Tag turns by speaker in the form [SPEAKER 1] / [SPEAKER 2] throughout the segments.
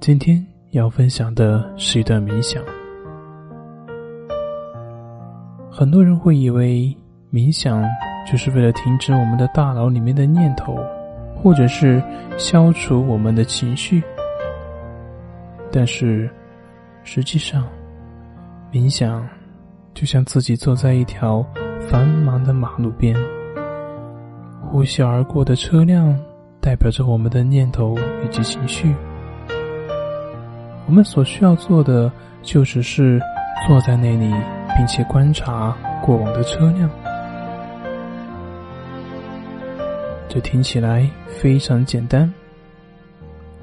[SPEAKER 1] 今天要分享的是一段冥想。很多人会以为冥想就是为了停止我们的大脑里面的念头，或者是消除我们的情绪。但是，实际上，冥想就像自己坐在一条繁忙的马路边，呼啸而过的车辆代表着我们的念头以及情绪。我们所需要做的，就只是坐在那里，并且观察过往的车辆。这听起来非常简单，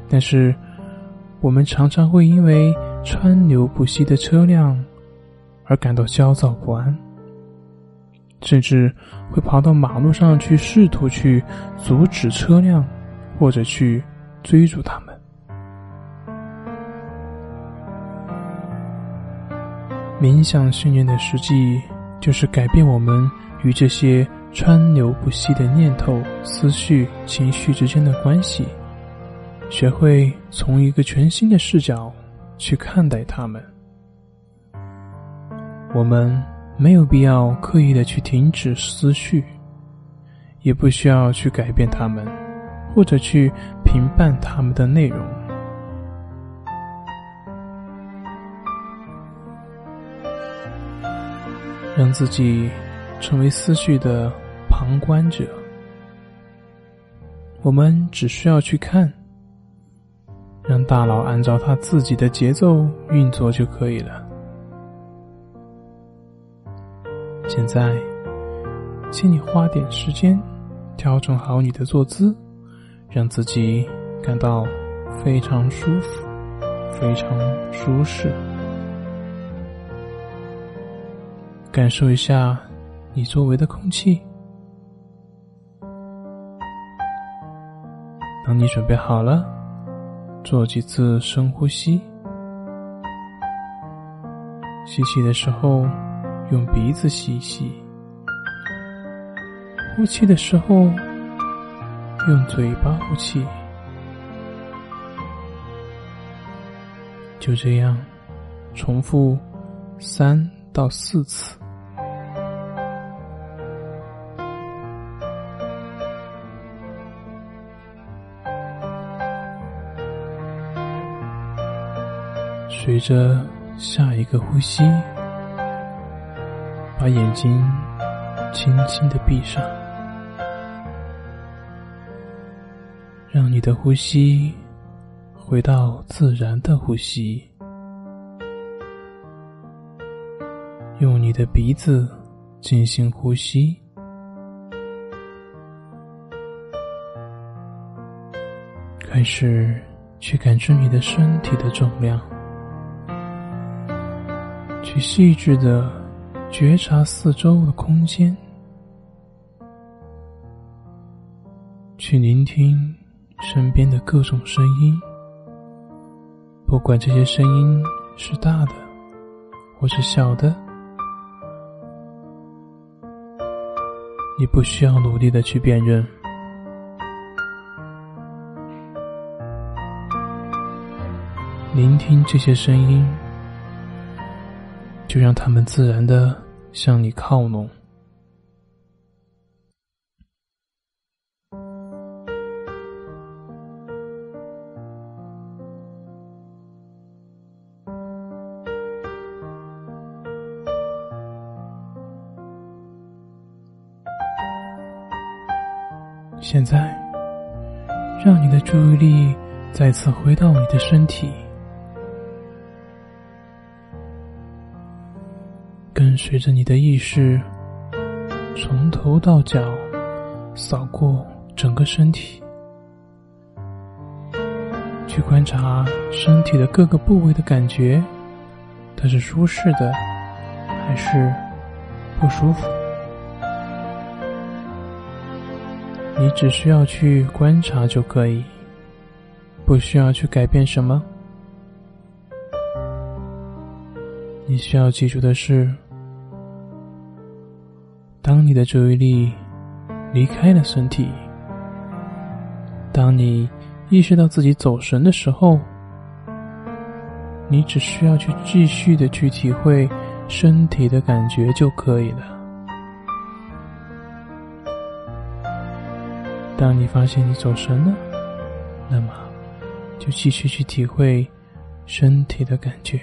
[SPEAKER 1] 但是我们常常会因为川流不息的车辆而感到焦躁不安，甚至会跑到马路上去试图去阻止车辆，或者去追逐他们。冥想训练的实际，就是改变我们与这些川流不息的念头、思绪、情绪之间的关系，学会从一个全新的视角去看待他们。我们没有必要刻意的去停止思绪，也不需要去改变他们，或者去评判他们的内容。让自己成为思绪的旁观者，我们只需要去看，让大脑按照它自己的节奏运作就可以了。现在，请你花点时间调整好你的坐姿，让自己感到非常舒服、非常舒适。感受一下你周围的空气。当你准备好了，做几次深呼吸。吸气的时候用鼻子吸气，呼气的时候用嘴巴呼气。就这样重复三到四次。随着下一个呼吸，把眼睛轻轻的闭上，让你的呼吸回到自然的呼吸，用你的鼻子进行呼吸，开始去感知你的身体的重量。去细致的觉察四周的空间，去聆听身边的各种声音，不管这些声音是大的或是小的，你不需要努力的去辨认，聆听这些声音。就让他们自然的向你靠拢。现在，让你的注意力再次回到你的身体。随着你的意识，从头到脚扫过整个身体，去观察身体的各个部位的感觉，它是舒适的还是不舒服？你只需要去观察就可以，不需要去改变什么。你需要记住的是。当你的注意力离开了身体，当你意识到自己走神的时候，你只需要去继续的去体会身体的感觉就可以了。当你发现你走神了，那么就继续去体会身体的感觉。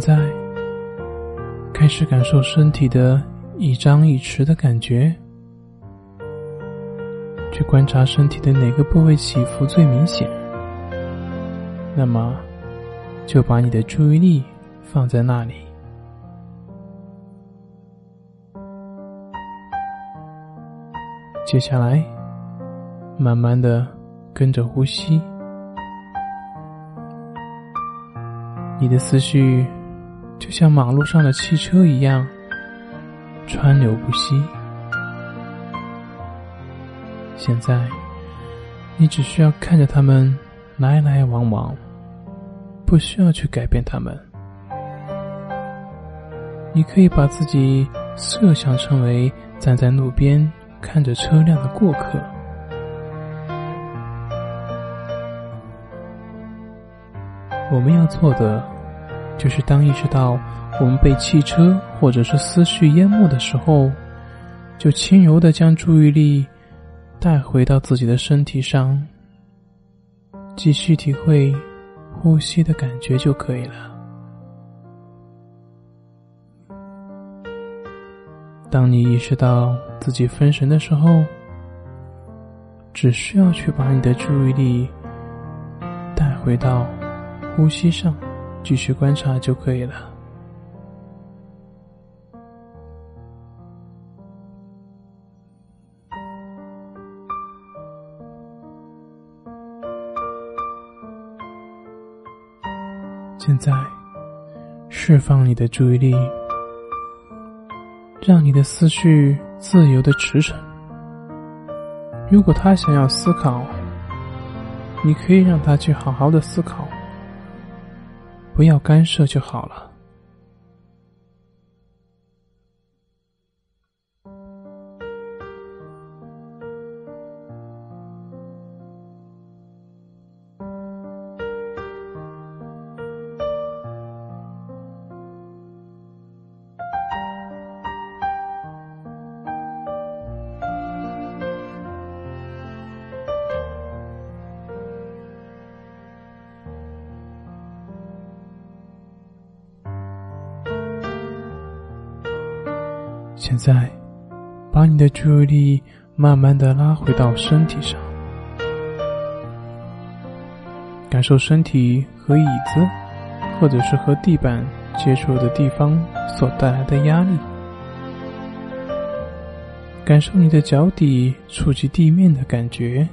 [SPEAKER 1] 在，开始感受身体的一张一弛的感觉，去观察身体的哪个部位起伏最明显。那么，就把你的注意力放在那里。接下来，慢慢的跟着呼吸。你的思绪就像马路上的汽车一样，川流不息。现在，你只需要看着他们来来往往，不需要去改变他们。你可以把自己设想成为站在路边看着车辆的过客。我们要做的，就是当意识到我们被汽车或者是思绪淹没的时候，就轻柔的将注意力带回到自己的身体上，继续体会呼吸的感觉就可以了。当你意识到自己分神的时候，只需要去把你的注意力带回到。呼吸上，继续观察就可以了。现在，释放你的注意力，让你的思绪自由的驰骋。如果他想要思考，你可以让他去好好的思考。不要干涉就好了。现在，把你的注意力慢慢的拉回到身体上，感受身体和椅子，或者是和地板接触的地方所带来的压力，感受你的脚底触及地面的感觉，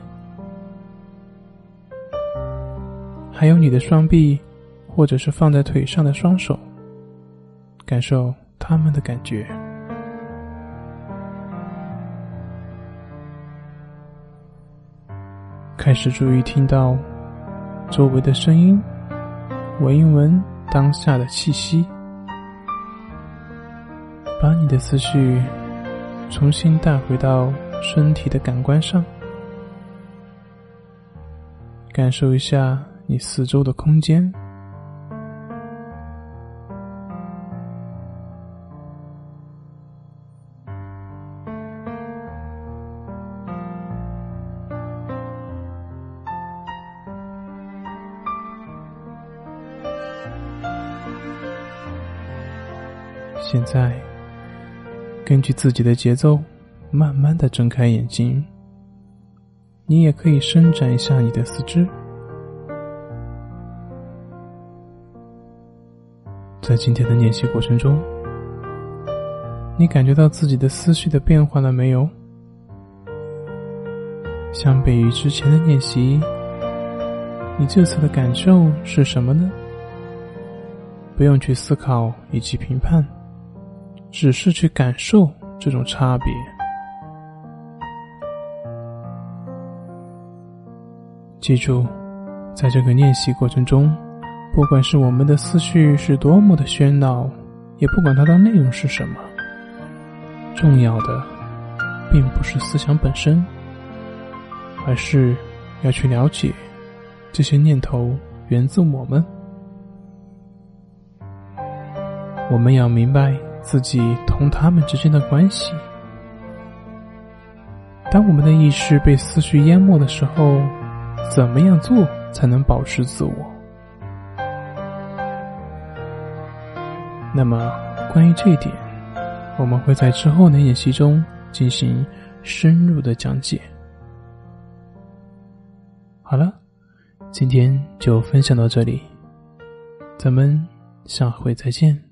[SPEAKER 1] 还有你的双臂，或者是放在腿上的双手，感受他们的感觉。开始注意听到周围的声音，闻一闻当下的气息，把你的思绪重新带回到身体的感官上，感受一下你四周的空间。现在，根据自己的节奏，慢慢的睁开眼睛。你也可以伸展一下你的四肢。在今天的练习过程中，你感觉到自己的思绪的变化了没有？相比于之前的练习，你这次的感受是什么呢？不用去思考以及评判，只是去感受这种差别。记住，在这个练习过程中，不管是我们的思绪是多么的喧闹，也不管它的内容是什么，重要的并不是思想本身，而是要去了解这些念头源自我们。我们要明白自己同他们之间的关系。当我们的意识被思绪淹没的时候。怎么样做才能保持自我？那么，关于这一点，我们会在之后的演习中进行深入的讲解。好了，今天就分享到这里，咱们下回再见。